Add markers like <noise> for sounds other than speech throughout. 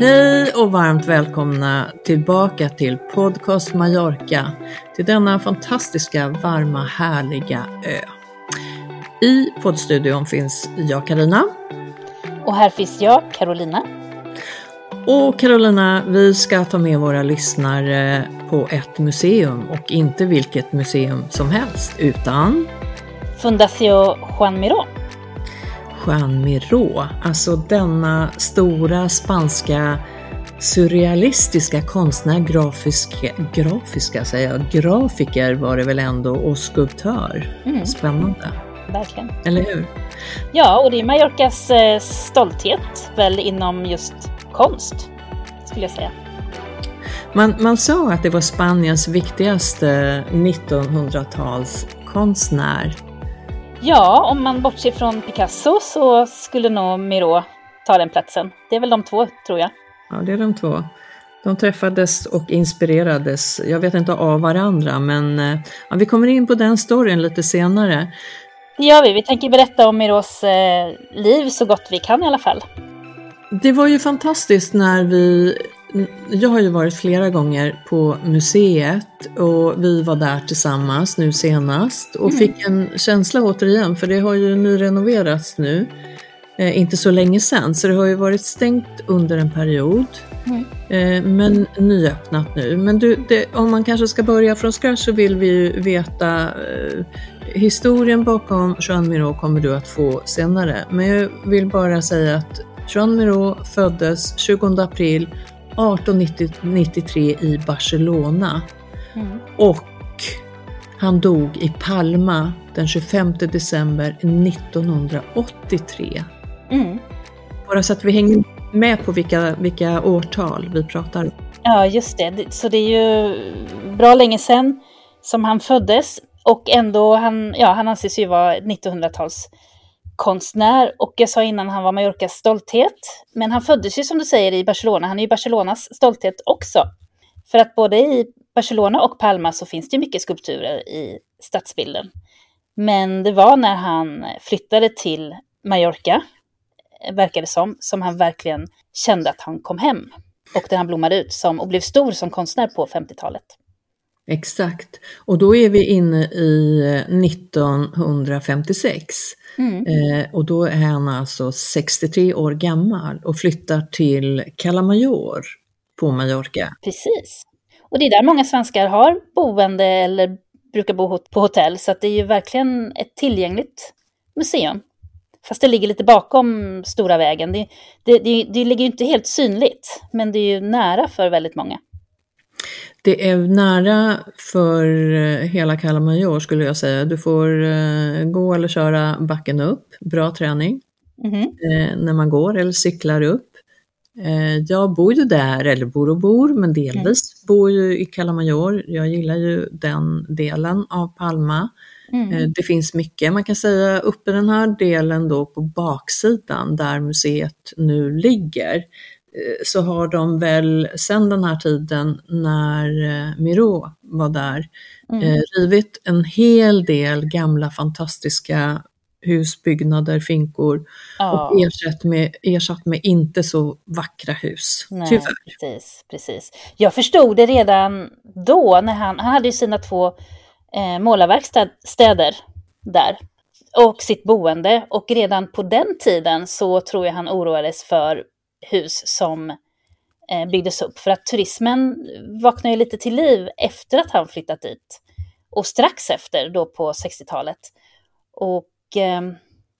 Hej och varmt välkomna tillbaka till Podcast Mallorca, till denna fantastiska, varma, härliga ö. I poddstudion finns jag, Karina. Och här finns jag, Carolina. Och Carolina, vi ska ta med våra lyssnare på ett museum och inte vilket museum som helst, utan Fundacio Juan Miró. Juan Miró, alltså denna stora spanska surrealistiska konstnär, grafiska, grafiska säger jag, grafiker var det väl ändå och skulptör. Mm. Spännande, Verkligen. eller hur? Ja, och det är Mallorcas eh, stolthet väl inom just konst, skulle jag säga. Man, man sa att det var Spaniens viktigaste 1900-talskonstnär. Ja, om man bortser från Picasso så skulle nog Miró ta den platsen. Det är väl de två, tror jag. Ja, det är de två. De träffades och inspirerades, jag vet inte av varandra, men eh, ja, vi kommer in på den storyn lite senare. Det gör vi. Vi tänker berätta om Mirós eh, liv så gott vi kan i alla fall. Det var ju fantastiskt när vi, jag har ju varit flera gånger på museet och vi var där tillsammans nu senast och fick en känsla återigen, för det har ju nyrenoverats nu, eh, inte så länge sedan, så det har ju varit stängt under en period. Mm. Eh, men nyöppnat nu. Men du, det, om man kanske ska börja från scratch så vill vi ju veta eh, historien bakom Jean Miró kommer du att få senare. Men jag vill bara säga att Jean Miró föddes 20 april 1893 i Barcelona Mm. och han dog i Palma den 25 december 1983. Mm. Bara så att vi hänger med på vilka, vilka årtal vi pratar om. Ja, just det. Så det är ju bra länge sedan som han föddes och ändå, han, ja, han anses ju vara 1900-tals konstnär och jag sa innan han var Mallorcas stolthet. Men han föddes ju som du säger i Barcelona, han är ju Barcelonas stolthet också. För att både i Barcelona och Palma så finns det ju mycket skulpturer i stadsbilden. Men det var när han flyttade till Mallorca, eh, verkade det som, som han verkligen kände att han kom hem. Och där han blommade ut som, och blev stor som konstnär på 50-talet. Exakt. Och då är vi inne i eh, 1956. Mm. Eh, och då är han alltså 63 år gammal och flyttar till Calamayor på Mallorca. Precis. Och det är där många svenskar har boende eller brukar bo på hotell, så det är ju verkligen ett tillgängligt museum. Fast det ligger lite bakom stora vägen. Det, det, det, det ligger ju inte helt synligt, men det är ju nära för väldigt många. Det är nära för eh, hela Calamayor skulle jag säga. Du får eh, gå eller köra backen upp, bra träning. Eh, när man går eller cyklar upp. Jag bor ju där, eller bor och bor, men delvis bor ju i Calamayor. Jag gillar ju den delen av Palma. Mm. Det finns mycket, man kan säga uppe den här delen då på baksidan där museet nu ligger så har de väl sedan den här tiden när eh, Miró var där Mm. eh, rivit en hel del gamla fantastiska husbyggnader, finkor Ja. och ersatt med, ersatt med inte så vackra hus. Nej, Tyvärr. Precis, precis. Jag förstod det redan då, när han, han hade ju sina två eh, målarverkstäder där och sitt boende. Och redan på den tiden så tror jag han oroades för hus som eh, byggdes upp. För att turismen vaknade ju lite till liv efter att han flyttat dit. Och strax efter, då på 60-talet. Och eh,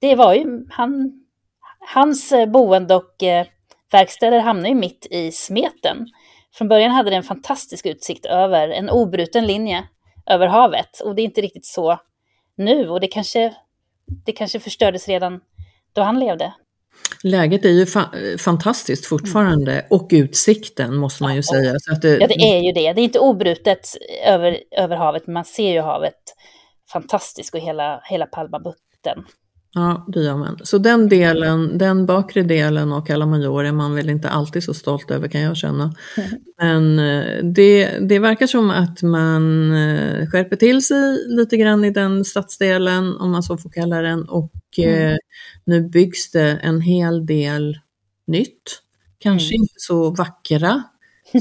det var ju, han, hans boende och eh, verkstäder hamnade ju mitt i smeten. Från början hade det en fantastisk utsikt över en obruten linje över havet. Och det är inte riktigt så nu. Och det kanske, det kanske förstördes redan då han levde. Läget är ju fa fantastiskt fortfarande mm. och utsikten måste man ju ja, säga. Så att det... Ja, det är ju det. Det är inte obrutet över, över havet, men man ser ju havet fantastiskt och hela, hela Palmabukten. Ja, det gör man. Så den delen, den bakre delen och Cala Major är man väl inte alltid så stolt över kan jag känna. Mm. <laughs> Men eh, det, det verkar som att man eh, skärper till sig lite grann i den stadsdelen, om man så får kalla den. Och mm. eh, nu byggs det en hel del nytt. Kanske mm. inte så vackra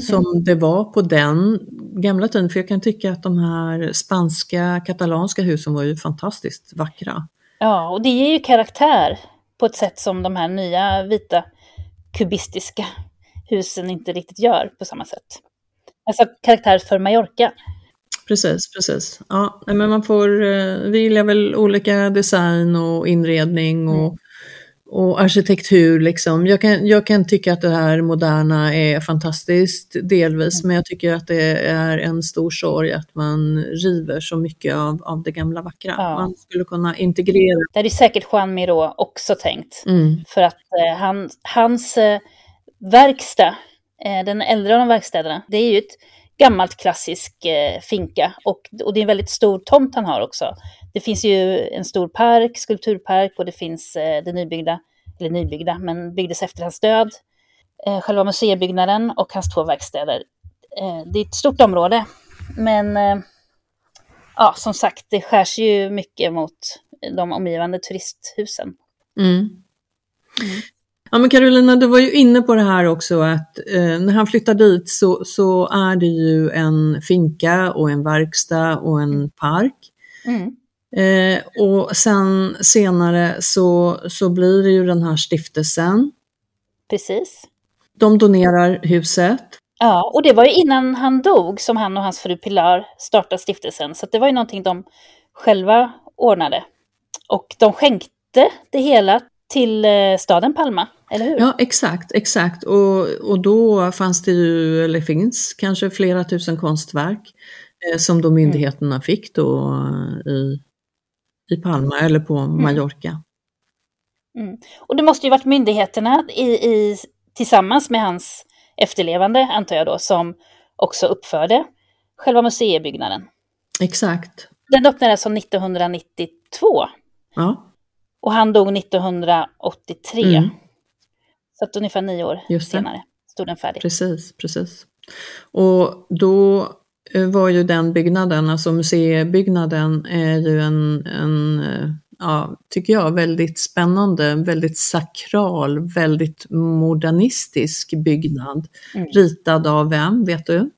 som <laughs> det var på den gamla tiden. För jag kan tycka att de här spanska, katalanska husen var ju fantastiskt vackra. Ja, och det ger ju karaktär på ett sätt som de här nya vita kubistiska husen inte riktigt gör på samma sätt. Alltså karaktär för Mallorca. Precis, precis. Ja, men man får, eh, vi gillar väl olika design och inredning och mm och arkitektur. Liksom. Jag, kan, jag kan tycka att det här moderna är fantastiskt delvis, mm. men jag tycker att det är en stor sorg att man river så mycket av, av det gamla vackra. Ja. Man skulle kunna integrera. Det är säkert Juan Miró också tänkt. Mm. För att eh, han, hans eh, verkstad, eh, den äldre av de verkstäderna, det är ju ett gammalt klassisk eh, finka och, och det är en väldigt stor tomt han har också. Det finns ju en stor park, skulpturpark och det finns eh, det nybyggda, eller nybyggda, men byggdes efter hans död. Eh, själva museibyggnaden och hans två verkstäder. Eh, det är ett stort område, men eh, ja, som sagt, det skärs ju mycket mot de omgivande turisthusen. Mm. Mm. Ja men Carolina, du var ju inne på det här också att eh, när han flyttar dit så, så är det ju en finka och en verkstad och en park. Mm. Eh, och sen senare så, så blir det ju den här stiftelsen. Precis. De donerar huset. Ja, och det var ju innan han dog som han och hans fru Pilar startade stiftelsen. Så det var ju någonting de själva ordnade. Och de skänkte det hela till eh, staden Palma, eller hur? Ja, exakt, exakt. Och, och då fanns det ju, eller finns kanske flera tusen konstverk eh, som då myndigheterna mm. fick då i i Palma eller på mm. Mallorca. Mm. Och det måste ju varit myndigheterna i, i, tillsammans med hans efterlevande, antar jag då, som också uppförde själva museibyggnaden. Exakt. Den öppnades som 1992. Ja. Och han dog 1983. Mm. Så att ungefär nio år senare stod den färdig. Precis, precis. Och då var ju den byggnaden, alltså museibyggnaden, är ju en, en eh, ja, tycker jag, väldigt spännande, väldigt sakral, väldigt modernistisk byggnad. Mm. Ritad av vem, vet du?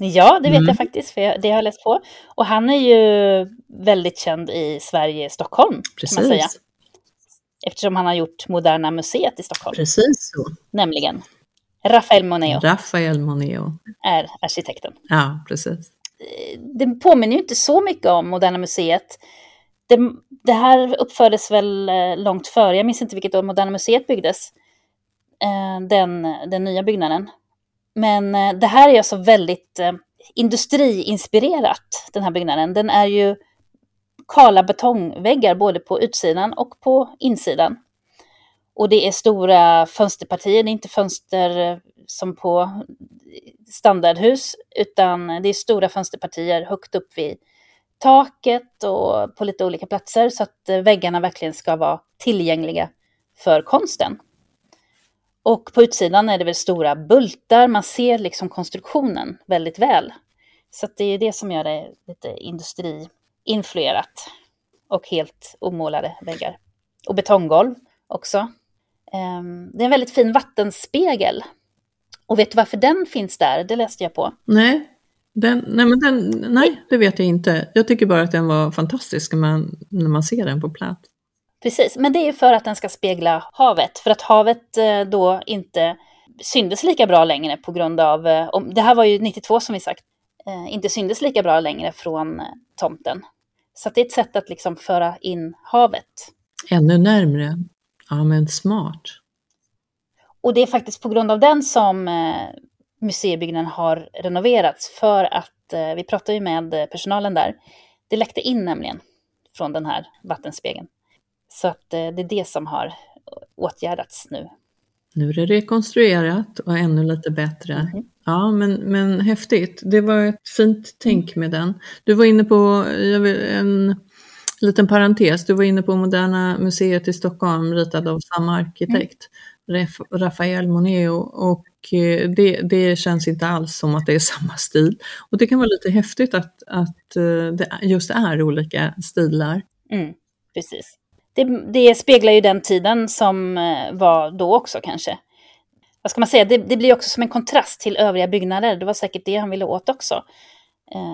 Ja, det vet mm. jag faktiskt, för det har jag läst på. Och han är ju väldigt känd i Sverige, Stockholm, Precis. kan man säga. Eftersom han har gjort Moderna Museet i Stockholm. Precis så. Nämligen. Rafael Moneo. Rafael Moneo. Är arkitekten. Ja, precis. Det påminner ju inte så mycket om Moderna Museet. Det, det här uppfördes väl eh, långt före, jag minns inte vilket år Moderna Museet byggdes. Eh, den, den nya byggnaden. Men eh, det här är alltså väldigt industriinspirerat, den här byggnaden. Den är ju kala betongväggar både på utsidan och på insidan. Och det är stora fönsterpartier, det är inte fönster eh, som på standardhus, utan det är stora fönsterpartier högt upp vid taket och på lite olika platser så att eh, väggarna verkligen ska vara tillgängliga för konsten. Och på utsidan är det väl stora bultar, man ser liksom konstruktionen väldigt väl. Så det är det som gör det lite industriinfluerat och helt omålade väggar. Och betonggolv också. Ehm, det är en väldigt fin vattenspegel. Och vet du varför den finns där? Det läste jag på. Nej, den, nej, men den, nej, det vet jag inte. Jag tycker bara att den var fantastisk när man, när man ser den på plats. Precis, men det är för att den ska spegla havet. För att havet eh, då inte syndes lika bra längre på grund av, eh, det här var ju 92 som vi sagt, eh, inte syndes lika bra längre från tomten. Så det är ett sätt att liksom föra in havet. Ännu närmre. Ja, men smart. Och det är faktiskt på grund av den som eh, museibyggnaden har renoverats för att, eh, vi pratade ju med personalen där, det läckte in nämligen från den här vattenspegeln. Så att eh, det är det som har åtgärdats nu. Nu är det rekonstruerat och ännu lite bättre. Mm. Ja, men, men häftigt. Det var ett fint tänk med den. Du var inne på, en liten parentes, du var inne på Moderna Museet i Stockholm ritad av samma arkitekt, mm. Rafael Moneo. Och eh, det, det känns inte alls som att det är samma stil. Och det kan vara lite häftigt att, att eh, det just är olika stilar. Mm, precis det, det speglar ju den tiden som eh, var då också kanske. Vad ska man säga, det, det, blir också som en kontrast till övriga byggnader. Det var säkert det han ville åt också.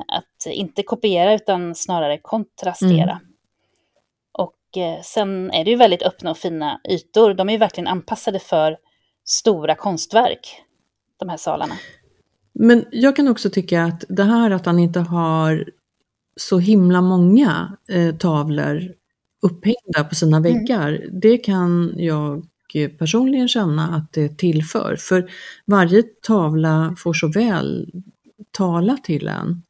Att inte kopiera utan snarare kontrastera. Mm. Eh, sen är det ju väldigt öppna och fina ytor. De är ju verkligen anpassade för stora konstverk, de här salarna. Men jag kan också tycka att det här att han inte har så himla många eh, tavlor upphängda på sina mm. väggar, mm. det kan jag personligen känna att det tillför. För varje tavla får så väl tala till en.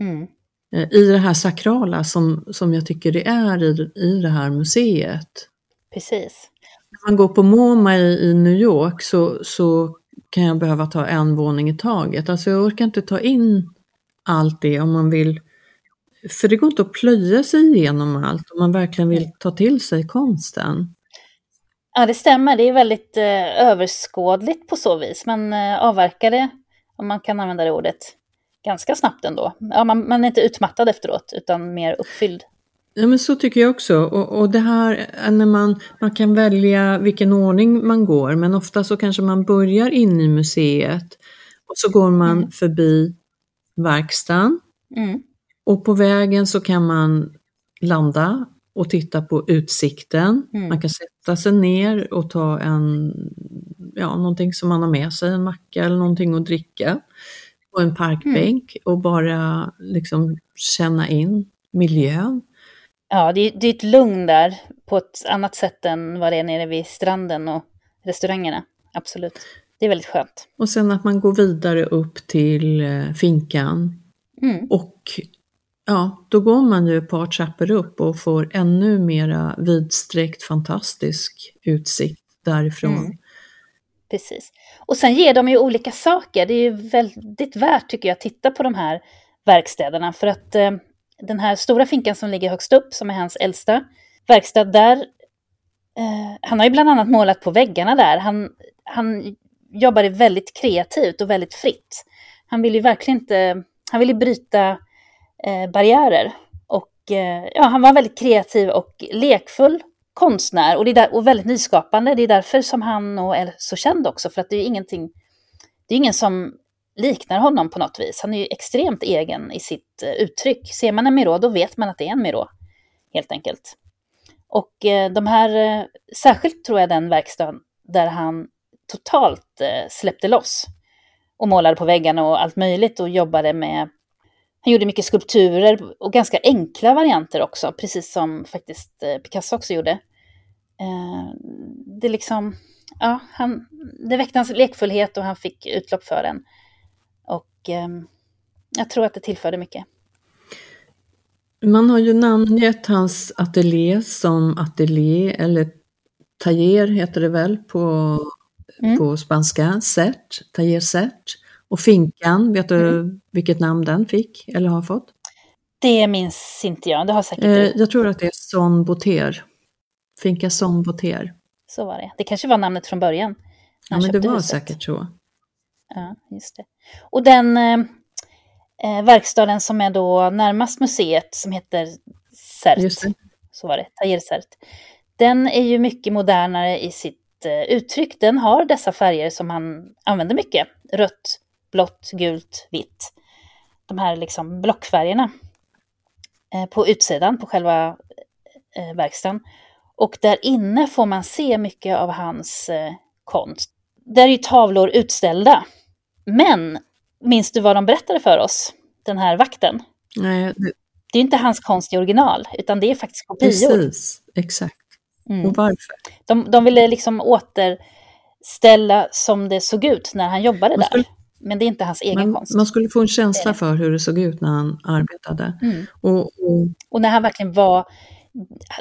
Mm. Eh, I det här sakrala som, som jag tycker det är i, i det här museet. Precis. När man går på MoMA i, i New York så, så kan jag behöva ta en våning i taget. Alltså jag orkar inte ta in allt det om man vill för det går inte att plöja sig igenom allt om man verkligen vill ta till sig konsten. Ja, det stämmer. Det är väldigt eh, överskådligt på så vis. Man eh, avverkar det, om man kan använda det ordet, ganska snabbt ändå. Ja, man, man är inte utmattad efteråt, utan mer uppfylld. Ja, men så tycker jag också. Och, och det här när man, man kan välja vilken ordning man går, men ofta så kanske man börjar in i museet och så går man mm. förbi verkstaden. Mm. Och på vägen så kan man landa och titta på utsikten. Mm. Man kan sätta sig ner och ta en, ja, någonting som man har med sig, en macka eller någonting att dricka. Och en parkbänk mm. och bara liksom känna in miljön. Ja, det är, det är ett lugn där på ett annat sätt än vad det är nere vid stranden och restaurangerna. Absolut. Det är väldigt skönt. Och sen att man går vidare upp till eh, finkan. Mm. Och Ja, då går man ju ett par trappor upp och får ännu mera vidsträckt fantastisk utsikt därifrån. Mm. Precis. Och sen ger de ju olika saker. Det är ju väldigt värt tycker jag att titta på de här verkstäderna för att eh, den här stora finkan som ligger högst upp, som är hans äldsta verkstad, där eh, han har ju bland annat målat på väggarna där. Han, han jobbade väldigt kreativt och väldigt fritt. Han vill ju verkligen inte, han vill ju bryta eh, barriärer. Och eh, ja, han var väldigt kreativ och lekfull konstnär och, det är där, och väldigt nyskapande. Det är därför som han och är så känd också, för att det är ingenting, det är ingen som liknar honom på något vis. Han är ju extremt egen i sitt eh, uttryck. Ser man en Miró, då vet man att det är en Miró, helt enkelt. Och eh, de här, eh, särskilt tror jag den verkstaden där han totalt släppte loss och målade på väggarna och allt möjligt och jobbade med han gjorde mycket skulpturer och ganska enkla varianter också, precis som faktiskt Picasso också gjorde. Eh, det liksom, ja, han, det väckte hans lekfullhet och han fick utlopp för den. Och ehm, jag tror att det tillförde mycket. Man har ju namngett hans ateljé som ateljé eller taller heter det väl på, mm. på spanska, cert, taller cert. Och finkan, vet du mm. vilket namn den fick eller har fått? Det minns inte jag, det har säkert eh, du. Jag tror att det är Son Boter. Finka Son Boter. Så var det. Det kanske var namnet från början. Ja, men det var huset. säkert så. Ja, just det. Och den eh, eh, verkstaden som är då närmast museet, som heter CERT, så var det, Tajer CERT, den är ju mycket modernare i sitt eh, uttryck. Den har dessa färger som han använder mycket. Rött, blått, gult, vitt. De här liksom blockfärgerna eh, på utsidan på själva eh, verkstaden. Och där inne får man se mycket av hans eh, konst. Där är ju tavlor utställda. Men minns du vad de berättade för oss, den här vakten? Nej, det... det är inte hans konst i original, utan det är faktiskt kopior. Precis, exakt. Mm. Och varför? De, de ville liksom återställa som det såg ut när han jobbade där. Men det är inte hans egen man, konst. man skulle få en känsla för hur det såg ut när han arbetade. Mm. Och, och, Och när han verkligen var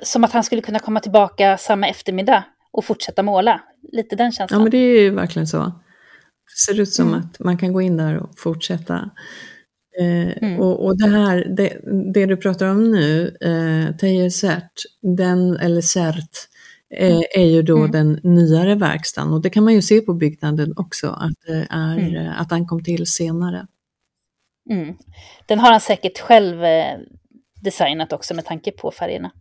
som att han skulle kunna komma tillbaka samma eftermiddag och fortsätta måla. Lite den ja, känslan. men det är ju verkligen så. Det ser ut som Mm. att man kan gå in där och fortsätta. Eh, Mm. och, och det här, det, det du pratar om nu, eh, Teje Sert, den, eller Sert, eh, är ju då Mm. den nyare verkstaden. Och det kan man ju se på byggnaden också, att, det är, Mm. eh, att den kom till senare. Mm. Den har han säkert själv eh, designat också med tanke på färgerna.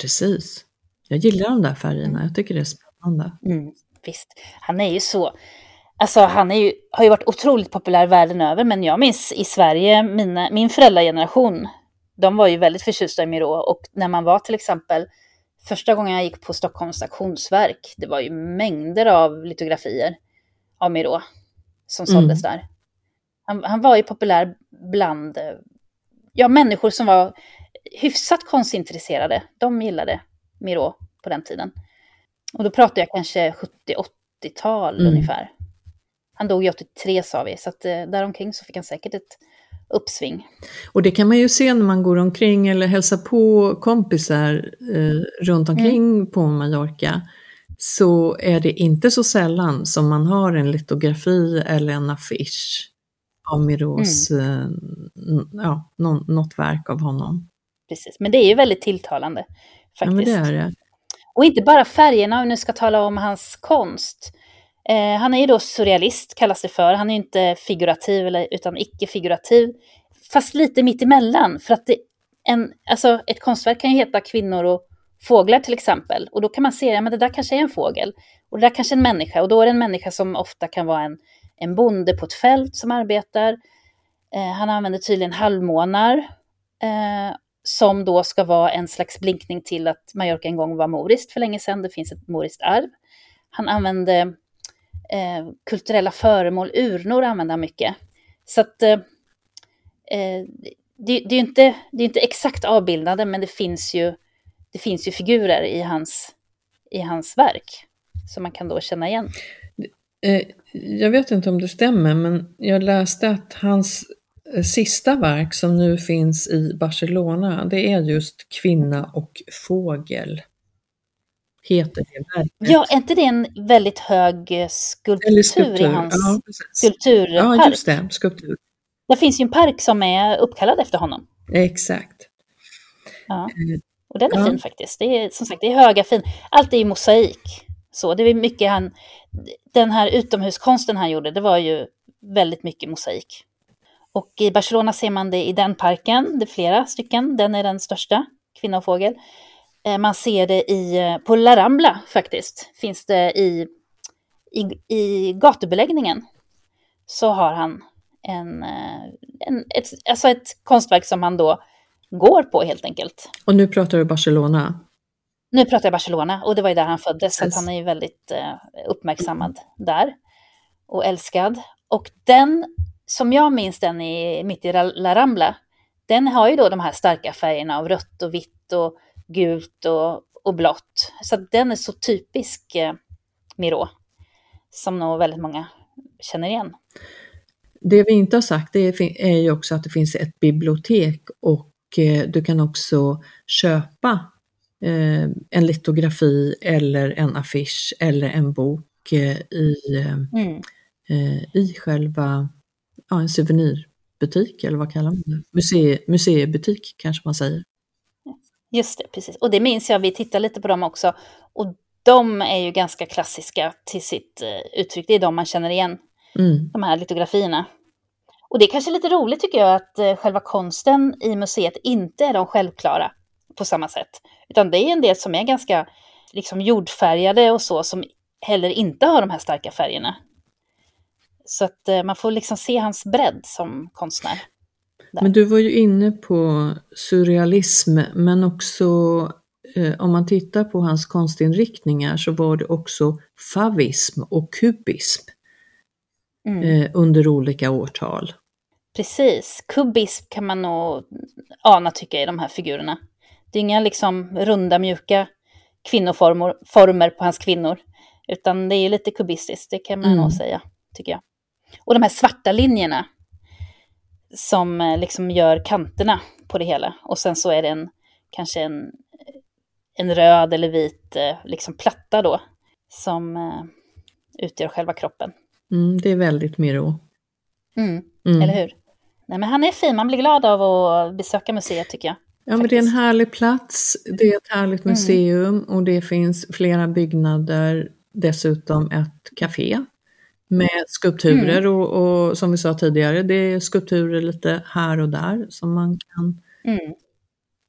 Precis. Jag gillar de där färgerna, jag tycker det är spännande. Mm, visst, han är ju så. Alltså han är ju, har ju varit otroligt populär världen över, men jag minns i Sverige, mina, min föräldrageneration, de var ju väldigt förtjusta i Miró. Och när man var till exempel, första gången jag gick på Stockholms auktionsverk, det var ju mängder av litografier av Miró som Mm. såldes där. Han, han var ju populär bland ja, människor som var hyfsat konstintresserade. De gillade Miró på den tiden. Och då pratar jag kanske 70-80-tal Mm. ungefär. Han dog ju 83 sa vi, så att eh, däromkring så fick han säkert ett uppsving. Och det kan man ju se när man går omkring eller hälsar på kompisar eh, runt omkring Mm. på Mallorca. Så är det inte så sällan som man har en litografi eller en affisch av Miros, Mm. eh, ja, något verk av honom. Precis. Men det är ju väldigt tilltalande Ja, faktiskt. det är det. Och inte bara färgerna, om vi nu ska tala om hans konst. Eh, han är ju då surrealist, kallas det för. Han är ju inte figurativ, eller, utan icke-figurativ. Fast lite mitt emellan. För att det, en, alltså, ett konstverk kan ju heta Kvinnor och fåglar till exempel. Och då kan man se, ja men det där kanske är en fågel. Och det där kanske är en människa. Och då är det en människa som ofta kan vara en, en bonde på ett fält som arbetar. Eh, han använder tydligen halvmånar. Eh, som då ska vara en slags blinkning till att Mallorca en gång var moriskt för länge sedan. Det finns ett moriskt arv. Han använde eh, kulturella föremål, urnor använde han mycket. Så att eh, eh det, det är ju inte, det är inte exakt avbildade, men det finns ju, det finns ju figurer i hans, i hans verk som man kan då känna igen. Eh, jag vet inte om det stämmer, men jag läste att hans sista verk som nu finns i Barcelona, det är just Kvinna och fågel. Heter det verket. Ja, är inte det en väldigt hög skulptur, skulptur. i hans Ja, skulpturpark? ja, just det. Skulptur. Det finns ju en park som är uppkallad efter honom. Exakt. Ja. Eh, Och den är Ja. fin faktiskt. Det är som sagt, det är höga fin. Allt är ju mosaik. Så det är mycket han, den här utomhuskonsten han gjorde, det var ju väldigt mycket mosaik. Och i Barcelona ser man det i den parken, det är flera stycken, den är den största, kvinna och fågel. Eh, Man ser det i, eh, på La Rambla faktiskt, finns det i, i, i gatubeläggningen. Så har han en, eh, en, ett, alltså ett konstverk som han då går på helt enkelt. Och nu pratar du Barcelona. Nu pratar jag Barcelona och det var ju där han föddes, så att Precis. han är ju väldigt uppmärksammad där och älskad. Och den, som jag minns den i, mitt i La Rambla, den har ju då de här starka färgerna av rött och vitt och gult och, och blått. Så den är så typisk eh, Miró, som nog väldigt många känner igen. Det vi inte har sagt det är, är ju också att det finns ett bibliotek och eh, du kan också köpa eh, en litografi eller en affisch eller en bok eh, i, Mm. i själva ja, en souvenirbutik eller vad kallar man det? Muse, museibutik kanske man säger. Just det, precis. Och det minns jag, vi tittade lite på dem också. Och de är ju ganska klassiska till sitt eh, uttryck. Det är de man känner igen, Mm. de här litografierna. Och det är kanske lite roligt tycker jag att eh, själva konsten i museet inte är de självklara på samma sätt. Utan det är en del som är ganska liksom jordfärgade och så, som heller inte har de här starka färgerna. Så att eh, man får liksom se hans bredd som konstnär. Där. Men du var ju inne på surrealism men också eh, om man tittar på hans konstinriktningar så var det också favism och kubism Mm. eh, under olika årtal. Precis, kubism kan man nog ana tycker jag i de här figurerna. Det är inga liksom runda mjuka kvinnoformer former på hans kvinnor. Utan det är lite kubistiskt, det kan man Mm. nog säga, tycker jag. Och de här svarta linjerna som eh, liksom gör kanterna på det hela. Och sen så är det en, kanske en, en röd eller vit eh, liksom platta då, som eh, utgör själva kroppen. Mm, det är väldigt Miro. Mm, Mm. Eller hur? Nej, men han är fin, man blir glad av att besöka museet tycker jag. Ja, men det är en härlig plats, det är ett härligt Mm. museum och det finns flera byggnader, dessutom ett café med skulpturer Mm. och, och som vi sa tidigare, det är skulpturer lite här och där som man kan... Mm.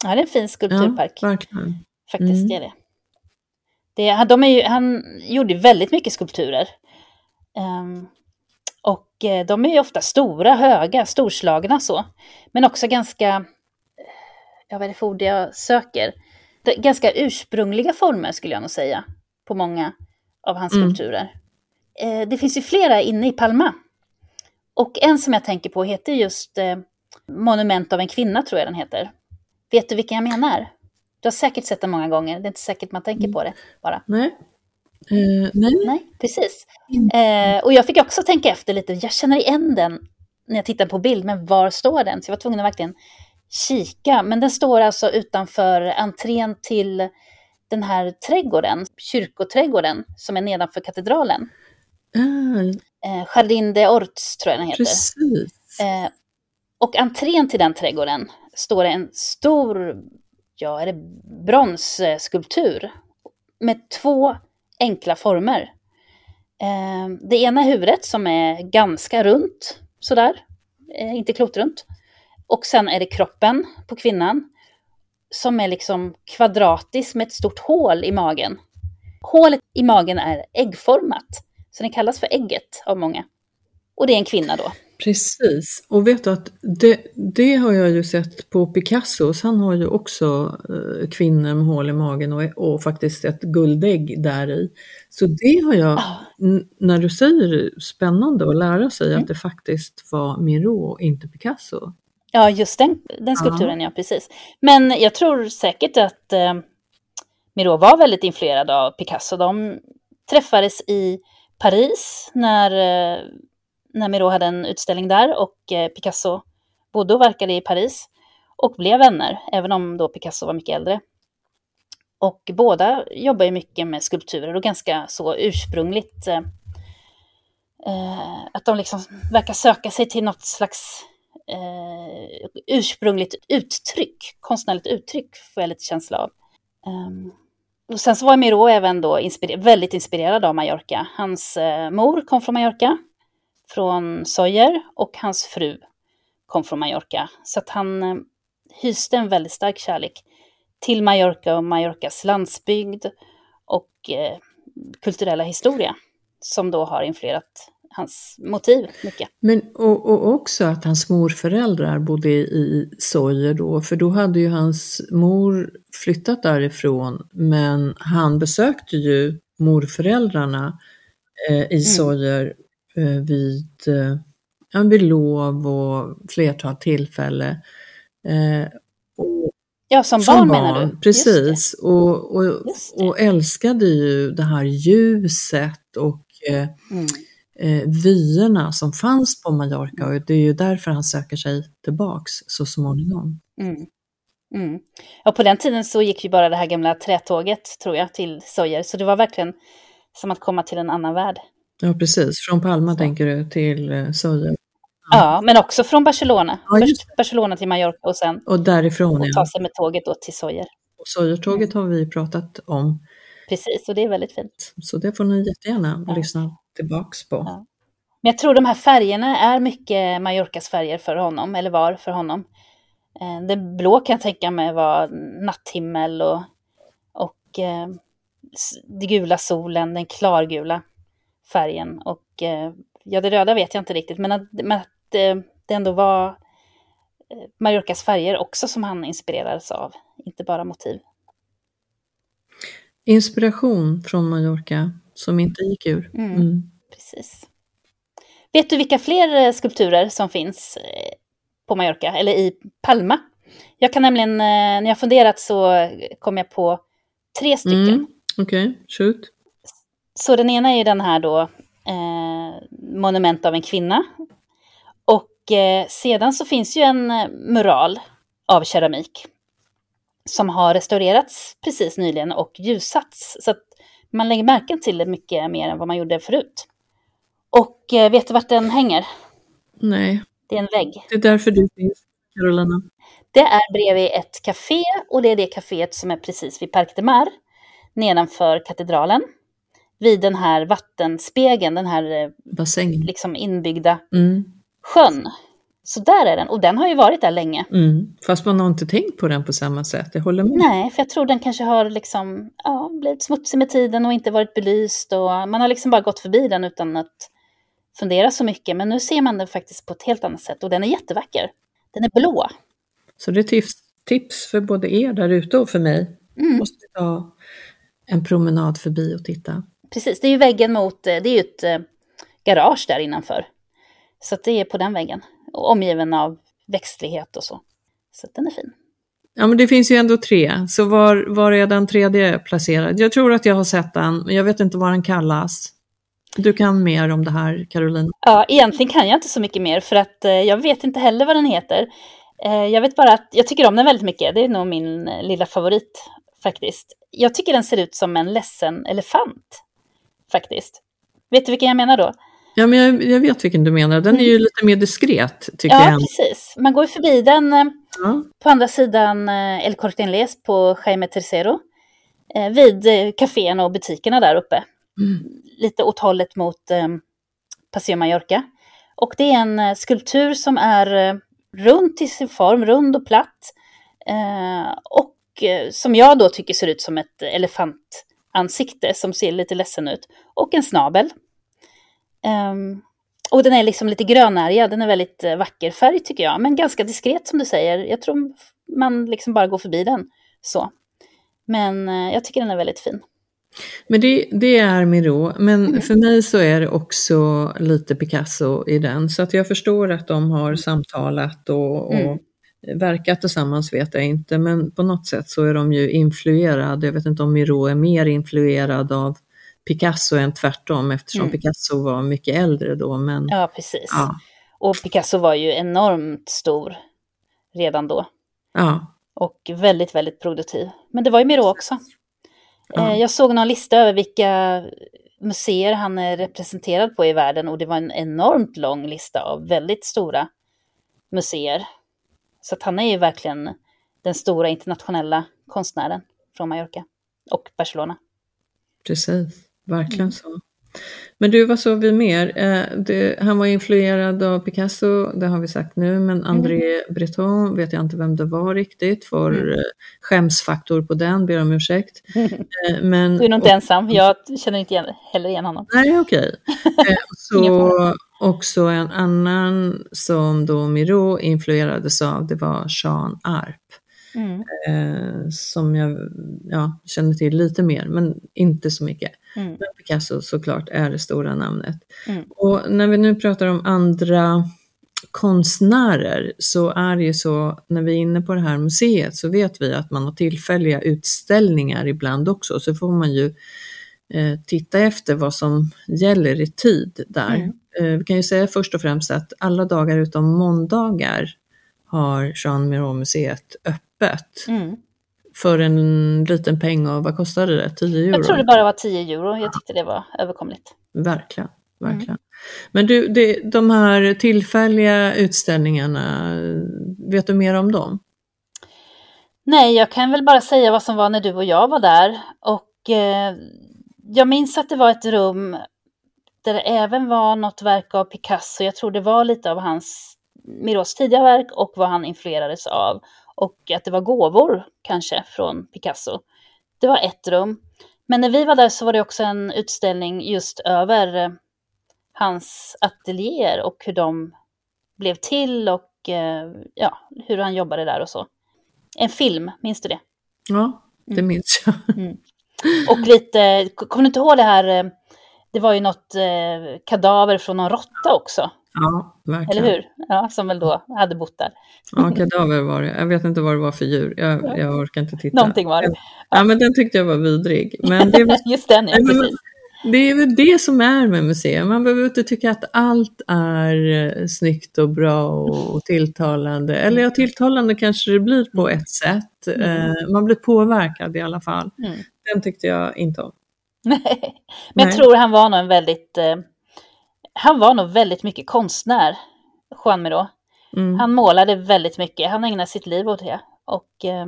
Ja, det är en fin skulpturpark. Ja, verkligen. Faktiskt Mm. är det. det de är ju, han gjorde väldigt mycket skulpturer. Ehm, och eh, de är ju ofta stora, höga, storslagna så. Men också ganska, ja vad är det för ord jag söker? Det, ganska ursprungliga former skulle jag nog säga. På många av hans Mm. skulpturer. Eh, det finns ju flera inne i Palma. Och en som jag tänker på heter just eh, Monument av en kvinna tror jag den heter. Vet du vilken jag menar? Du har säkert sett den många gånger, det är inte säkert man tänker på det bara. Nej. Eh, nej. Nej, precis. Eh, och jag fick också tänka efter lite, jag känner igen den när jag tittar på bild, men var står den? Så jag var tvungen att verkligen kika. Men den står alltså utanför entrén till den här trädgården, kyrkoträdgården, som är nedanför katedralen. Ah, Eh, Jardin Orts tror jag den heter. precis. Eh, och entrén till den trädgården står det en stor, ja, är det bronsskulptur med två enkla former. Eh, det ena är huvudet som är ganska runt, sådär, eh, inte klotrunt. Och sen är det kroppen på kvinnan som är liksom kvadratisk med ett stort hål i magen. Hålet i magen är äggformat, så den kallas för ägget av många. Och det är en kvinna då. Precis, och vet du att det, det har jag ju sett på Picassos, han har ju också eh, kvinnor med hål i magen och, och faktiskt ett guldägg där i. Så det har jag, Ja. n- när du säger spännande att lära sig Mm. att det faktiskt var Miro, inte Picasso. Ja, just den, den skulpturen, ja. precis. Men jag tror säkert att eh, Miro var väldigt influerad av Picasso. De träffades i Paris när, eh, när Miro hade en utställning där och eh, Picasso bodde och verkade i Paris och blev vänner, även om då Picasso var mycket äldre. Och båda jobbar ju mycket med skulpturer och ganska så ursprungligt. Eh, eh att de liksom verkar söka sig till något slags eh, ursprungligt uttryck, konstnärligt uttryck får jag lite känsla av. Ehm, och sen så var Miro även då inspire- väldigt inspirerad av Mallorca. Hans eh, mor kom från Mallorca, från Sojer, och hans fru kom från Mallorca. Så att han eh, hyste en väldigt stark kärlek till Mallorca och Mallorcas landsbygd och eh, kulturella historia som då har influerat hans motiv mycket. Men och, och också att hans morföräldrar bodde i Sojer då, för då hade ju hans mor flyttat därifrån, men han besökte ju morföräldrarna eh, i Sojer eh, vid, eh, vid lov och flertal tillfälle. Eh, och, Ja, som, som barn, menar du? Precis, och, och, och älskade ju det här ljuset och eh. Mm. Eh, vyerna som fanns på Mallorca och det är ju därför han söker sig tillbaks så småningom. Mm. Mm. Och på den tiden så gick ju bara det här gamla trätåget, tror jag, till Sojer. Så det var verkligen som att komma till en annan värld. Ja precis, från Palma tänker du till eh, Soja. Ja, men också från Barcelona. Ja, Först Barcelona till Mallorca och sen Och därifrån och ja. ta sig med tåget då till Sojer. Och Sojertåget har vi pratat om, Precis, och det är väldigt fint. så det får ni jättegärna Ja. lyssna tillbaks på. Ja. Men jag tror de här färgerna är mycket Mallorcas färger för honom, eller var för honom. Eh, Det blå kan jag tänka mig var natthimmel och, och eh, det gula solen, den klargula färgen. Och eh, ja, det röda vet jag inte riktigt, men att, men att det ändå var Mallorcas färger också som han inspirerades av, inte bara motiv. Inspiration från Mallorca som inte gick ur. Mm. Mm. Precis. Vet du vilka fler eh, skulpturer som finns eh, på Mallorca, eller i Palma? Jag kan nämligen, eh, när jag funderat så kom jag på tre stycken. Mm. Okej, shoot. Så den ena är ju den här då, eh, monument av en kvinna. Och eh, sedan så finns ju en mural av keramik som har restaurerats precis nyligen och ljussatts. Så att man lägger märken till det mycket mer än vad man gjorde förut. Och eh, vet du vart den hänger? Nej, Det är en vägg. det är därför du finns, Carolina. Det är bredvid ett café och det är det kaféet som är precis vid Parc de Mar, nedanför katedralen. Vid den här vattenspegeln, den här eh, Bassängen. liksom inbyggda Mm. sjön. Så där är den, och den har ju varit där länge. Mm. Fast man har inte tänkt på den på samma sätt, jag håller med. Nej, för jag tror den kanske har liksom, ja, blivit smutsig med tiden och inte varit belyst. Och man har liksom bara gått förbi den utan att fundera så mycket. Men nu ser man den faktiskt på ett helt annat sätt och den är jättevacker. Den är blå. Så det är tips, tips för både er där ute och för mig. Mm. Måste ta en promenad förbi och titta. Precis, det är ju väggen mot, eh, det är ju ett eh, garage där innanför. Så det är på den väggen. Och omgiven av växtlighet och så. Så den är fin. Ja, men det finns ju ändå tre, så var, var är den tredje placerad? Jag tror att jag har sett den, men jag vet inte vad den kallas. Du kan mer om det här, Caroline. Ja, egentligen kan jag inte så mycket mer för att eh, jag vet inte heller vad den heter. Eh, jag vet bara att jag tycker om den väldigt mycket. Det är nog min eh, lilla favorit faktiskt. Jag tycker den ser ut som en ledsen elefant faktiskt. Vet du vilken jag menar då? Ja, men jag, jag vet vilken du menar. Den är ju lite mer diskret, tycker Ja, jag. precis. Man går förbi den eh, Ja. på andra sidan eh, El Corte Inglés på Jaime Tercero. Eh, vid kaféerna och butikerna där uppe. Mm. Lite åt hållet mot Paseo Mallorca. Och det är en skulptur som är rund till sin form, rund och platt. Eh, och som jag då tycker ser ut som ett elefantansikte som ser lite ledsen ut. Och en snabel. Ehm, och den är liksom lite grönärgad, den är väldigt eh, vacker färg tycker jag, men ganska diskret som du säger. Jag tror man liksom bara går förbi den så. Men eh, jag tycker den är väldigt fin. Men det, det är Miro, men Mm. för mig så är det också lite Picasso i den. Så att jag förstår att de har samtalat och, och Mm. verkat tillsammans vet jag inte, men på något sätt så är de ju influerade. Jag vet inte om Miro är mer influerad av Picasso än tvärtom eftersom Mm. Picasso var mycket äldre då. Men, Ja, precis. ja, Och Picasso var ju enormt stor redan då. ja, Och väldigt, väldigt produktiv. Men det var ju Miro också. Ja. Eh, Jag såg någon lista över vilka museer han är representerad på i världen och det var en enormt lång lista av väldigt stora museer. Så att han är ju verkligen den stora internationella konstnären från Mallorca och Barcelona. precis. Verkligen Mm. så. Men du, vad såg vi mer? Eh, det, han var influerad av Picasso, det har vi sagt nu, men André Breton vet jag inte vem det var riktigt, får Mm. eh, skämsfaktor på den, ber om ursäkt. <laughs> Eh, men, Du är nog inte ensam, jag känner inte igen, heller igen honom. Nej, okej. <laughs> Eh, så fara. också en annan som då Miro influerades av, det var Jean Arp. Mm. Eh, som jag ja, känner till lite mer, men inte så mycket. Mm. Men Picasso såklart är det stora namnet. Mm. Och när vi nu pratar om andra konstnärer så är det ju så, när vi är inne på det här museet så vet vi att man har tillfälliga utställningar ibland också, så får man ju eh, titta efter vad som gäller i tid där. Mm. Eh, vi kan ju säga först och främst att alla dagar utom måndagar har Jean Miró-museet öppet Mm. för en liten peng av, vad kostade det? 10 euro? Jag tror det bara var 10 euro, jag tyckte det var överkomligt. Verkligen, Mm. verkligen. Men du, det, de här tillfälliga utställningarna, vet du mer om dem? Nej, jag kan väl bara säga vad som var när du och jag var där. Och eh, jag minns att det var ett rum där det även var något verk av Picasso. Jag tror det var lite av hans Miros tidiga verk och vad han influerades av. Och att det var gåvor kanske från Picasso. Det var ett rum. Men när vi var där så var det också en utställning just över eh, hans ateljéer och hur de blev till och eh, ja, hur han jobbade där och så. En film, minns du det? Ja, det Mm. minns jag. <laughs> Och lite, kommer du inte ihåg det här, eh, det var ju något kadaver från någon råtta också, Ja, verkligen. eller hur? Ja, som väl då hade bott där. Ja, kadaver var det. Jag vet inte vad det var för djur. Jag, jag orkar inte titta. Någonting var det. Ja, men den tyckte jag var vidrig. Men det var, <laughs> Just den, ja, precis. Det är väl det som är med museer. Man behöver inte tycka att allt är eh, snyggt och bra och, tilltalande. Eller ja, tilltalande kanske det blir på ett sätt. Eh, man blir påverkad i alla fall. Mm. Den tyckte jag inte om. <laughs> Nej. Men jag Nej. tror han var nog en väldigt... Eh, han var nog väldigt mycket konstnär, Juan Miró. Mm. Han målade väldigt mycket. Han ägnade sitt liv åt det. Och eh,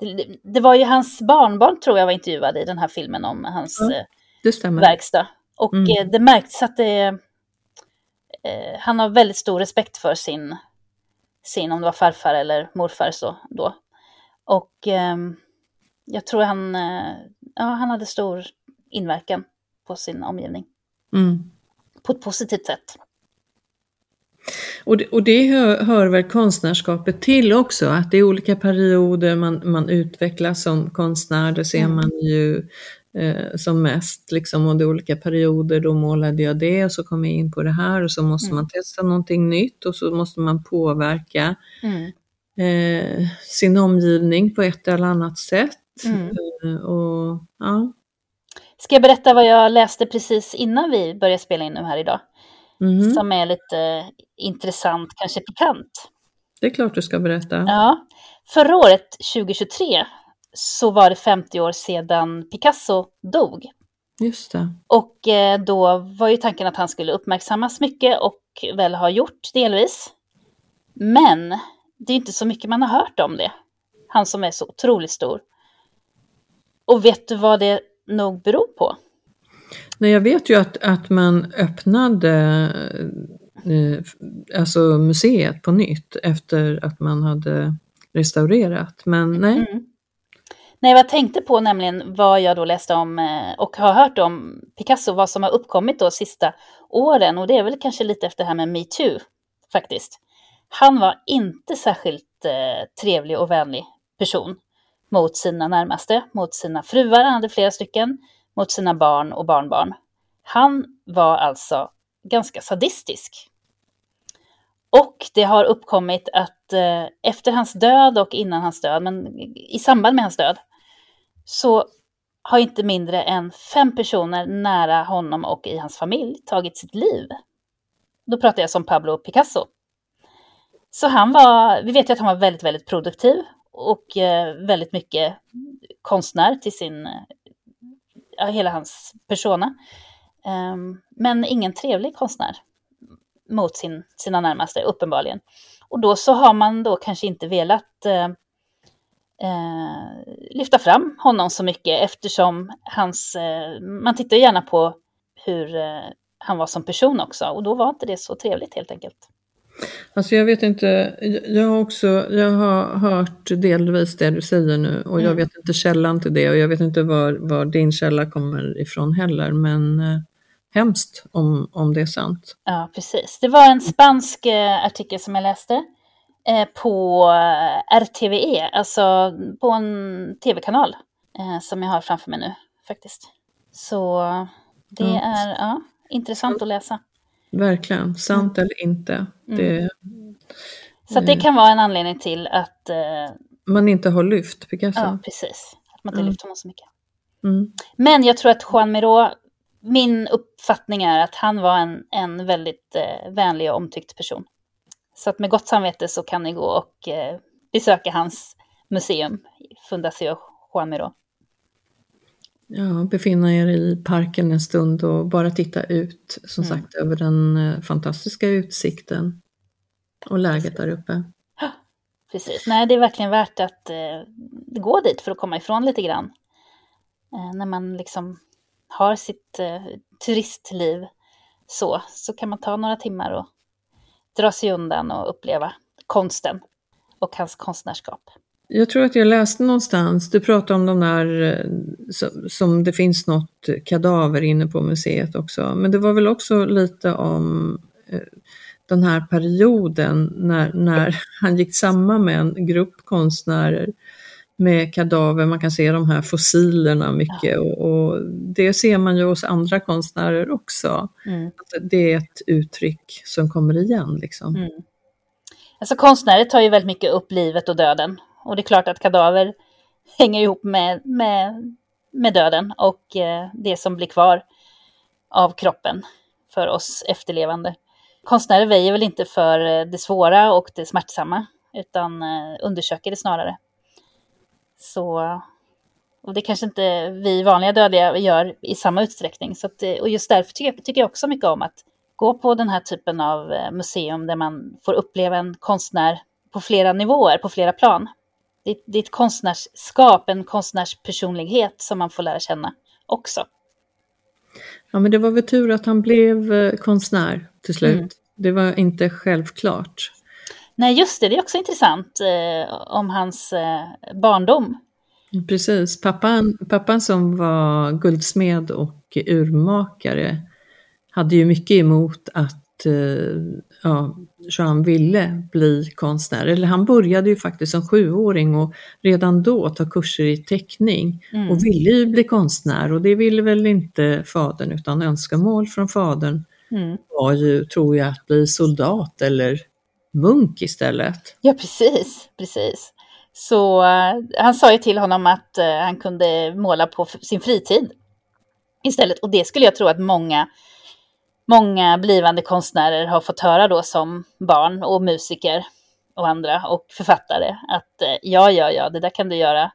det, det var ju hans barnbarn, tror jag, var intervjuad i den här filmen om hans Ja. eh, verkstad. Och Mm. eh, det märktes att det, eh, han har väldigt stor respekt för sin, sin, om det var farfar eller morfar så då. Och ehm, jag tror han, eh, ja, han hade stor inverkan på sin omgivning. Mm. På ett positivt sätt. Och det, och det hör, hör väl konstnärskapet till också, att det är olika perioder man, man utvecklas som konstnär, det ser Mm. man ju eh, som mest. Liksom, och det är olika perioder, då målade jag det och så kom jag in på det här och så måste Mm. man testa någonting nytt och så måste man påverka Mm. eh, sin omgivning på ett eller annat sätt. Mm. Eh, och, ja. Ska jag berätta vad jag läste precis innan vi började spela in nu här idag? Mhm. Som är lite intressant, kanske pikant. Det är klart du ska berätta. Ja, förra året, 2023, så var det 50 år sedan Picasso dog. Just det. Och eh, då var ju tanken att han skulle uppmärksammas mycket och väl har gjort delvis. Men det är inte så mycket man har hört om det. Han som är så otroligt stor. Och vet du vad det nog beror på? Nej, jag vet ju att, att man öppnade eh, alltså museet på nytt efter att man hade restaurerat. Men nej, Mm. Nej, vad jag tänkte på nämligen vad jag då läste om eh, och har hört om Picasso, vad som har uppkommit då sista åren. Och det är väl kanske lite efter det här med metoo faktiskt. Han var inte särskilt eh, trevlig och vänlig person mot sina närmaste, mot sina fruar, han hade flera stycken, mot sina barn och barnbarn. Han var alltså ganska sadistisk. Och det har uppkommit att eh, efter hans död och innan hans död, men i samband med hans död, så har inte mindre än fem personer nära honom och i hans familj tagit sitt liv. Då pratar jag som Pablo Picasso. Så han var, vi vet ju att han var väldigt, väldigt produktiv och eh, väldigt mycket konstnär till sin, eh, ja, hela hans persona. Ehm, men ingen trevlig konstnär mot sin, sina närmaste, uppenbarligen. Och då så har man då kanske inte velat eh, eh, lyfta fram honom så mycket eftersom hans, eh, man tittar gärna på hur eh, han var som person också och då var inte det så trevligt helt enkelt alltså jag vet inte, jag har också, jag har hört delvis det du säger nu och jag Mm. vet inte källan till det och jag vet inte var, var din källa kommer ifrån heller men eh, hemskt om, om det är sant. Ja, precis. Det var en spansk eh, artikel som jag läste eh, på eh, RTVE, alltså på en tv-kanal eh, som jag har framför mig nu faktiskt. Så det Ja. är ja, intressant att läsa. Verkligen, sant eller inte. Mm. Det, Så det kan vara en anledning till att, eh, man inte har lyft Picasso. ja precis, att man inte Mm. lyfter honom så mycket. Mm. Men jag tror att Juan Miró, min uppfattning är att han var en, en väldigt eh, vänlig och omtyckt person. Så att med gott samvete så kan ni gå och eh, besöka hans museum, Fundación Juan Miró. Ja, befinna er i parken en stund och bara titta ut, som Mm. sagt, över den eh, fantastiska utsikten och läget där uppe. Precis, nej det är verkligen värt att eh, gå dit för att komma ifrån lite grann. Eh, när man liksom har sitt eh, turistliv så, så kan man ta några timmar och dra sig undan och uppleva konsten och hans konstnärskap. Jag tror att jag läste någonstans, du pratade om de där eh, som, det finns något kadaver inne på museet också, men det var väl också lite om eh, den här perioden när, när <laughs> han gick samman med en grupp konstnärer med kadaver, man kan se de här fossilerna mycket och, och det ser man ju hos andra konstnärer också. Mm. Det är ett uttryck som kommer igen liksom. Mm. Alltså konstnärer tar ju väldigt mycket upp livet och döden. Och det är klart att kadaver hänger ihop med, med, med döden och eh, det som blir kvar av kroppen för oss efterlevande. Konstnärer väjer väl inte för eh, det svåra och det smärtsamma, utan eh, undersöker det snarare. Så, och det kanske inte vi vanliga dödliga gör i samma utsträckning. Så att, och just därför tycker jag, tycker jag också mycket om att gå på den här typen av museum där man får uppleva en konstnär på flera nivåer, på flera plan. Det, det är ett konstnärsskap, en konstnärspersonlighet som man får lära känna också. Ja, men det var väl tur att han blev eh, konstnär till slut. Mm. Det var inte självklart. Nej, just det. Det är också intressant eh, om hans eh, barndom. Precis. Pappan, pappan som var guldsmed och urmakare hade ju mycket emot att ja, Jean ville bli konstnär. Eller han började ju faktiskt som sjuåring och redan då ta kurser i teckning mm. och ville ju bli konstnär och det ville väl inte fadern utan önskemål från fadern mm. var ju, tror jag, att bli soldat eller munk istället. Ja, precis, precis. Så uh, han sa ju till honom att uh, han kunde måla på sin fritid istället och det skulle jag tro att många många blivande konstnärer har fått höra då som barn och musiker och andra och författare att eh, ja, ja, ja, det där kan du göra.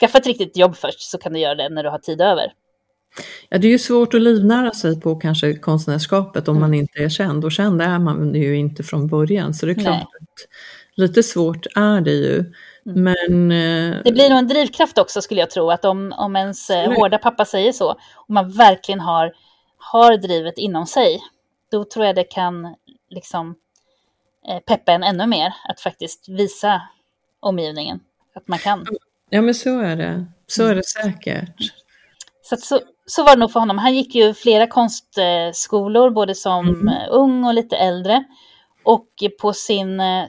Skaffa ett riktigt jobb först så kan du göra det när du har tid över. Ja, det är ju svårt att livnära sig på kanske konstnärskapet om mm. man inte är känd och känd är man ju inte från början så det är klart Nej. att lite svårt är det ju. Mm. Men, eh, det blir nog en drivkraft också skulle jag tro att om, om ens eh, hårda pappa säger så och man verkligen har har drivet inom sig, då tror jag det kan liksom eh, peppa en ännu mer att faktiskt visa omgivningen att man kan. Ja, men så är det. Så är det säkert. Så, så, så var det nog för honom. Han gick ju flera konstskolor, både som mm. ung och lite äldre. Och på sin, eh,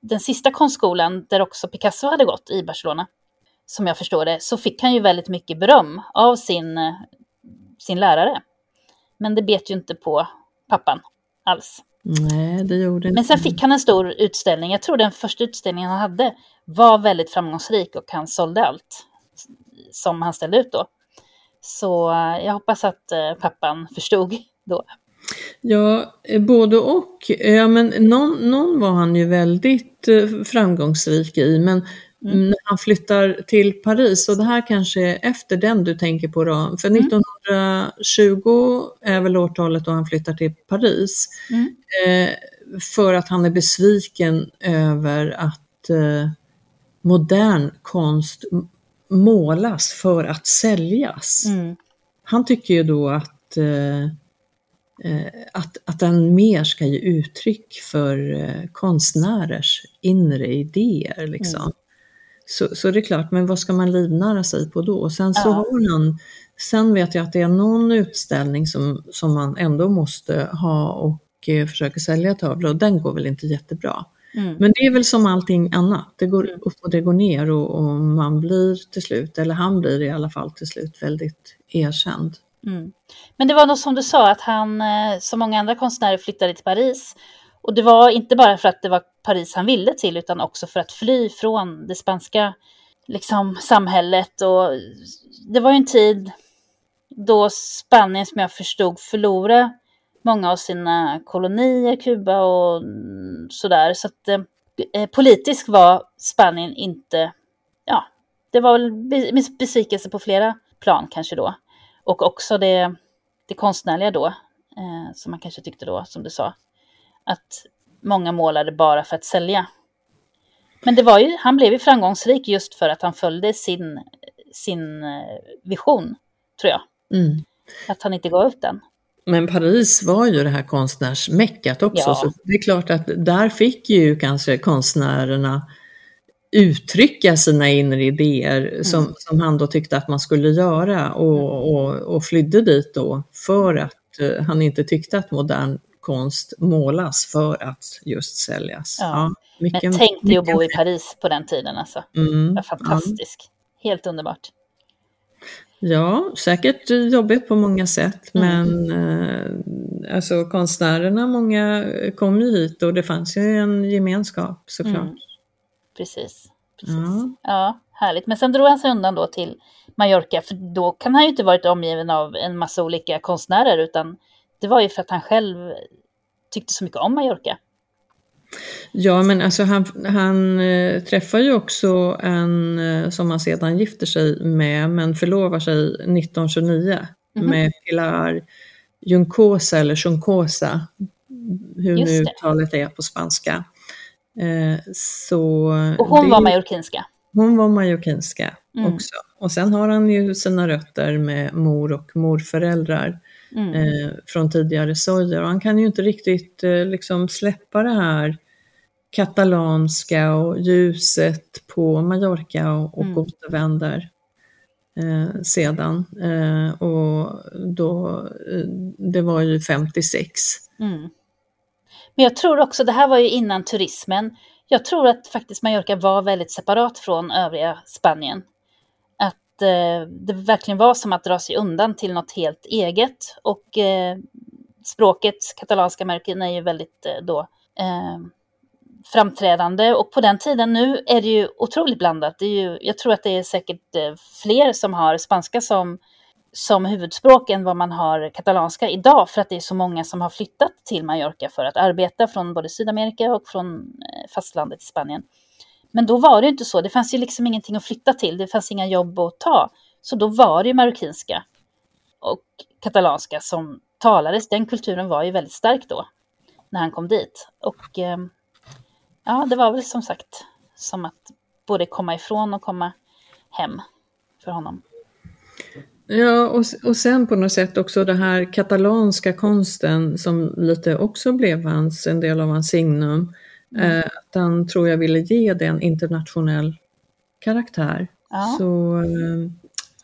den sista konstskolan, där också Picasso hade gått i Barcelona, som jag förstår det, så fick han ju väldigt mycket beröm av sin, eh, sin lärare. Men det bet ju inte på pappan alls. Nej, det gjorde inte. Men sen fick han en stor utställning. Jag tror den första utställningen han hade var väldigt framgångsrik och han sålde allt som han ställde ut då. Så eh, jag hoppas att eh, pappan förstod då. Ja, eh, både och. Ja, men någon, någon var han ju väldigt framgångsrik i, men Mm. När han flyttar till Paris, och det här kanske är efter den du tänker på då, för mm. 1920 är väl årtalet då han flyttar till Paris. Mm. Eh, för att han är besviken över att eh, modern konst målas för att säljas. Mm. Han tycker ju då att, eh, eh att, att den mer ska ge uttryck för eh, konstnärers inre idéer. Liksom. Så, så det är klart, men vad ska man livnära sig på då? Sen så ja. har han, sen vet jag att det är någon utställning som, som man ändå måste ha och eh, försöka sälja tavlor och den går väl inte jättebra. Mm. Men det är väl som allting annat, det går mm. upp och det går ner och, och, man blir till slut, eller han blir i alla fall till slut väldigt erkänd. Mm. Men det var nog som du sa att han, eh, som många andra konstnärer, flyttade till Paris och det var inte bara för att det var Paris han ville till, utan också för att fly från det spanska liksom, samhället. Och det var ju en tid då Spanien, som jag förstod, förlorade många av sina kolonier, Kuba och sådär. Så att eh, eh politiskt var Spanien inte, ja, det var väl besvikelse på flera plan kanske då. Och också det, det konstnärliga då, eh, som man kanske tyckte då, som du sa, att många målade bara för att sälja. Men det var ju, han blev ju framgångsrik just för att han följde sin, sin eh, vision, tror jag. Mm. Att han inte gav upp den. Men Paris var ju det här konstnärsmäckat också, ja. så det är klart att där fick ju kanske konstnärerna uttrycka sina inre idéer mm. som, som han då tyckte att man skulle göra och, och, och flydde dit då för att uh, han inte tyckte att modern konst målas för att just säljas. Ja. Ja, mycket, Men tänk dig att bo i Paris på den tiden alltså. Mm, det fantastiskt. Ja. Helt underbart. Ja, säkert jobbigt på många sätt, mm. men eh, alltså konstnärerna, många kom ju hit och det fanns ju en gemenskap såklart. Mm. Precis. precis. Ja. ja, härligt. Men sen drog han sig undan då till Mallorca, för då kan han ju inte varit omgiven av en massa olika konstnärer, utan det var ju för att han själv tyckte så mycket om Mallorca. Ja, men alltså han, han äh, träffar ju också en äh, som han sedan gifter sig med, men förlovar sig 1929 mm -hmm. med Pilar Juncosa eller Juncosa, hur nu uttalet är på spanska. Eh, så och hon det, var majorkinska? Hon var majorkinska mm. också. Och sen har han ju sina rötter med mor och morföräldrar mm. eh, från tidigare sorger. Och han kan ju inte riktigt eh, liksom släppa det här katalanska och ljuset på Mallorca och, och mm. återvänder eh, sedan. Eh, och då, eh, det var ju 56. Mm. Men jag tror också, det här var ju innan turismen, jag tror att faktiskt Mallorca var väldigt separat från övriga Spanien. Att eh, det verkligen var som att dra sig undan till något helt eget. Och eh, språket, katalanska märken, är ju väldigt eh, då eh, framträdande. Och på den tiden, nu är det ju otroligt blandat. Det är ju, jag tror att det är säkert eh, fler som har spanska som som huvudspråk än vad man har katalanska idag för att det är så många som har flyttat till Mallorca för att arbeta från både Sydamerika och från eh, fastlandet i Spanien. Men då var det inte så, det fanns ju liksom ingenting att flytta till, det fanns inga jobb att ta. Så då var det ju marockinska och katalanska som talades. Den kulturen var ju väldigt stark då, när han kom dit. Och eh, ja, det var väl som sagt som att både komma ifrån och komma hem för honom. Ja, och, och sen på något sätt också den här katalanska konsten som lite också blev hans, en del av hans signum. Mm. Eh, att han tror jag ville ge det en internationell karaktär. Ja. Så eh,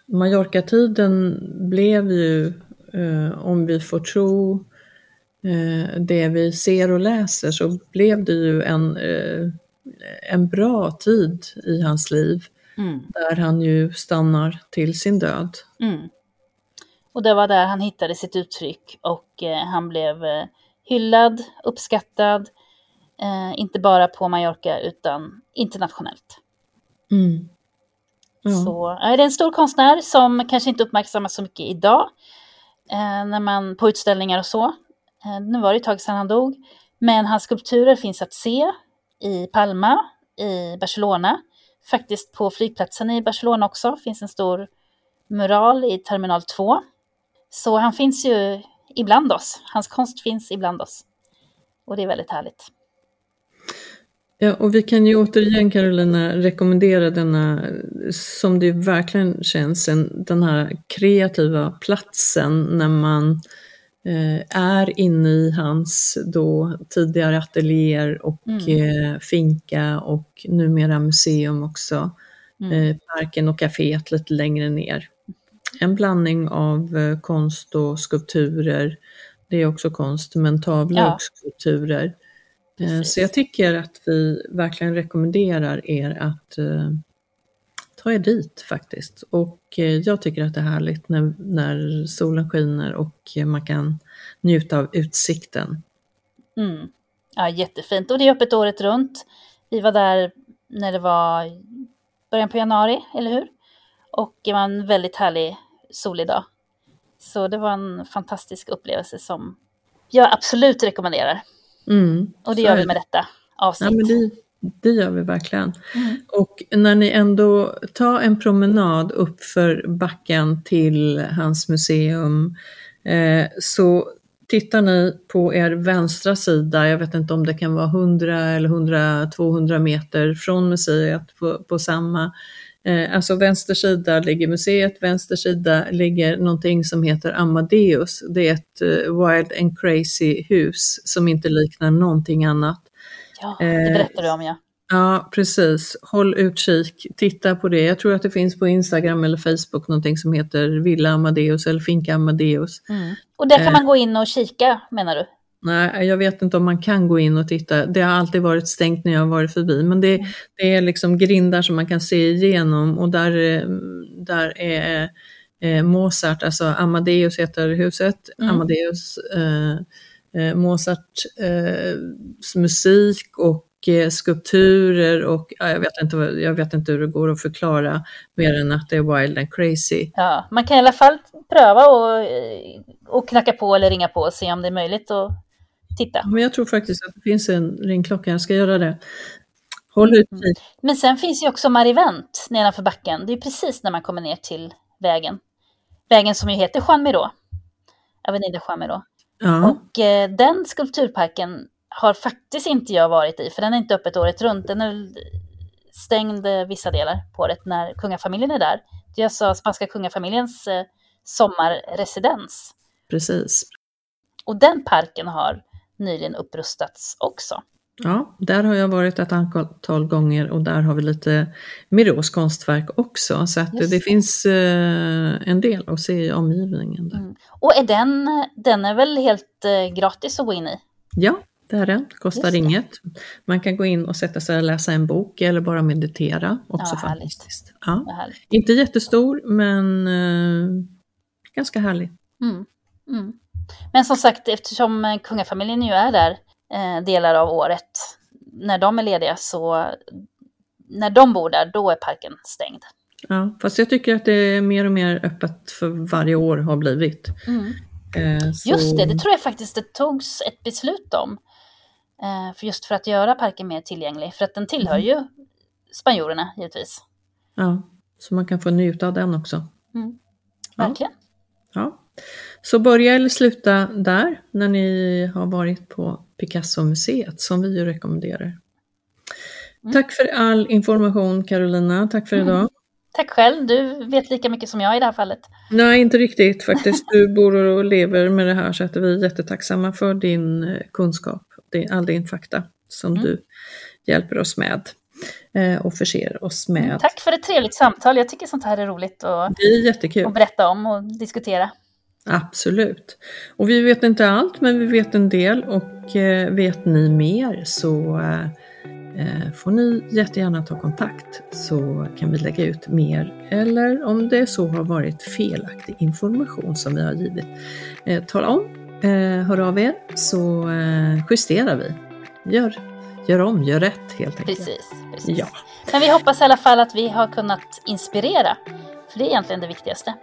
Mallorca-tiden blev ju, eh, om vi får tro eh, det vi ser och läser, så blev det ju en, eh, en bra tid i hans liv. Mm. Där han ju stannar till sin död. Mm. Och det var där han hittade sitt uttryck och han blev hyllad, uppskattad, eh, inte bara på Mallorca utan internationellt. Mm. Ja. Så är det en stor konstnär som kanske inte uppmärksammas så mycket idag, eh, när man, på utställningar och så. Eh, nu var det ett tag sedan han dog, men hans skulpturer finns att se i Palma, i Barcelona, faktiskt på flygplatsen i Barcelona också finns en stor mural i terminal 2. Så han finns ju ibland oss. Hans konst finns ibland oss. Och det är väldigt härligt. Ja, och vi kan ju återigen Carolina rekommendera denna, som det verkligen känns, en, den här kreativa platsen när man Eh, är inne i hans då tidigare ateljéer och mm. Eh, finka och numera museum också. Mm. Eh, parken och kaféet lite längre ner. En blandning av konst och skulpturer. Det är också konst, men tavlor ja. och skulpturer. Precis. Så jag tycker att vi verkligen rekommenderar er att ta er dit faktiskt. Och eh, jag tycker att det är härligt när, när solen skiner och man kan njuta av utsikten. Mm. Ja, jättefint. Och det är öppet året runt. Vi var där när det var början på januari, eller hur? Och det var en väldigt härlig solig dag. Så det var en fantastisk upplevelse som jag absolut rekommenderar. Mm, och det gör vi med detta avsnitt. Ja, men det, det gör vi verkligen. Mm. Och när ni ändå tar en promenad upp för backen till hans museum eh, så tittar ni på er vänstra sida, jag vet inte om det kan vara 100 eller 100-200 meter från museet på, på samma eh, Alltså vänster sida ligger museet, vänster sida ligger någonting som heter Amadeus. Det är ett eh, Wild and Crazy hus som inte liknar någonting annat. Ja, det berättar du om ja. Ja, precis. Håll utkik, titta på det. Jag tror att det finns på Instagram eller Facebook någonting som heter Villa Amadeus eller Finka Amadeus. Mm. Och där kan man gå in och kika menar du? Nej, jag vet inte om man kan gå in och titta. Det har alltid varit stängt när jag har varit förbi, men det, mm. det är liksom grindar som man kan se igenom och där, där är eh, Mozart, alltså Amadeus heter huset, mm. Amadeus eh, eh, Mozarts eh, musik och eh, skulpturer och ja, jag, vet inte, jag vet inte hur det går att förklara mer än att det är wild and crazy. Ja, man kan i alla fall pröva och, och knacka på eller ringa på och se om det är möjligt att titta. Men jag tror faktiskt att det finns en ringklocka, jag ska göra det. Håll utkik. Men sen finns ju också Marivent nedanför backen. Det är precis när man kommer ner till vägen. Vägen som ju heter Juan Miró. Avenida Juan Miró. Ja, Och eh, den skulpturparken har faktiskt inte jag varit i, för den är inte öppet året runt. Den är stängd eh, vissa delar på året när kungafamiljen är där. Det är alltså spanska kungafamiljens eh, sommarresidens. precis. Och den parken har nyligen upprustats också. Ja, där har jag varit ett antal gånger och där har vi lite Miros konstverk också. Så att det det. finns eh, en del att se i omgivningen. Där. Mm. Och är den, den är väl helt eh, gratis att gå in i? Ja, det är den. Kostar Just det. inget. Man kan gå in och sätta sig och läsa en bok eller bara meditera. Också Ja, fantastiskt. Ja. Inte jättestor men eh, ganska härlig. Mm. Mm. Men som sagt, eftersom eh, kungafamiljen ju är där eh, delar av året, när de är lediga så, när de bor där, då är parken stängd. Ja, fast jag tycker att det är mer och mer öppet för varje år har blivit. Eh, så- Just det, det tror jag faktiskt det togs ett beslut om. Eh, för just för att göra parken mer tillgänglig, för att den tillhör Mm. ju spanjorerna givetvis. Ja, så man kan få njuta av den också. Mm. Ja. Verkligen. Ja. Så börja eller sluta där när ni har varit på Picasso-museet som vi ju rekommenderar. Mm. Tack för all information Carolina, tack för Mm. idag. Tack själv, du vet lika mycket som jag i det här fallet. Nej, inte riktigt faktiskt. Du bor och lever med det här så att vi är jättetacksamma för din eh, kunskap, all din fakta som Mm. du hjälper oss med eh, och förser oss med. Tack för ett trevligt samtal, jag tycker sånt här är roligt att, Det är jättekul. att berätta om och diskutera. Absolut. Och vi vet inte allt, men vi vet en del och eh, vet ni mer så eh, eh, får ni jättegärna ta kontakt så kan vi lägga ut mer eller om det så har varit felaktig information som vi har givit. Eh, tala om, hör av er så justerar vi. Gör, gör om, gör rätt helt enkelt. Precis, precis. Ja. Men vi hoppas i alla fall att vi har kunnat inspirera. För det är egentligen det viktigaste.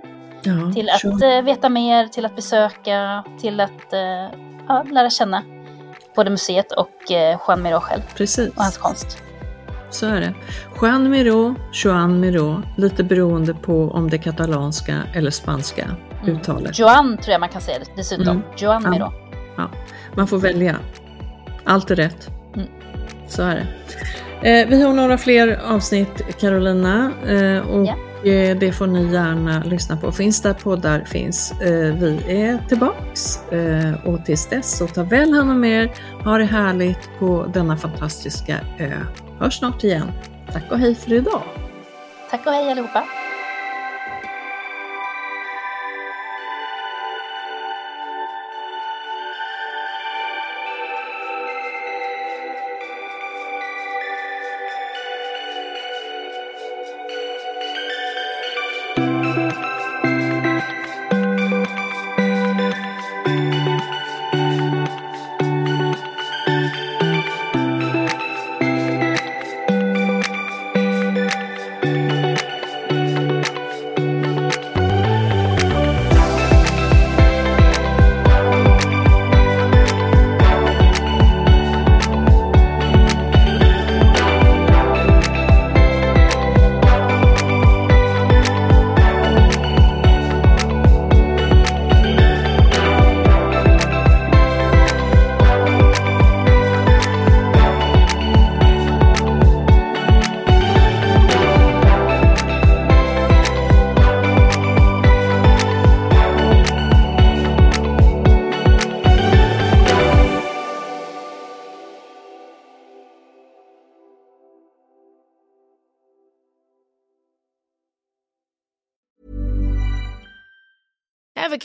Ja Till att så- eh, veta mer, till att besöka, till att eh, ja, lära känna både museet och eh, Juan Miró själv Precis. och hans konst. Så är det. Juan Miró, Joan Miró, lite beroende på om det är katalanska eller spanska Mm. uttalet. Joan tror jag man kan säga det dessutom. Mm. Joan Ja. Miró. Man får välja. Allt är rätt. Mm. Så är det. Eh, vi har några fler avsnitt Carolina eh, och Ja. Eh, det får ni gärna lyssna på. Finns där poddar finns. Eh, vi är tillbaks eh, och tills dess så ta väl hand om er. Ha det härligt på denna fantastiska ö. Hörs snart igen. Tack och hej för idag. Tack och hej allihopa.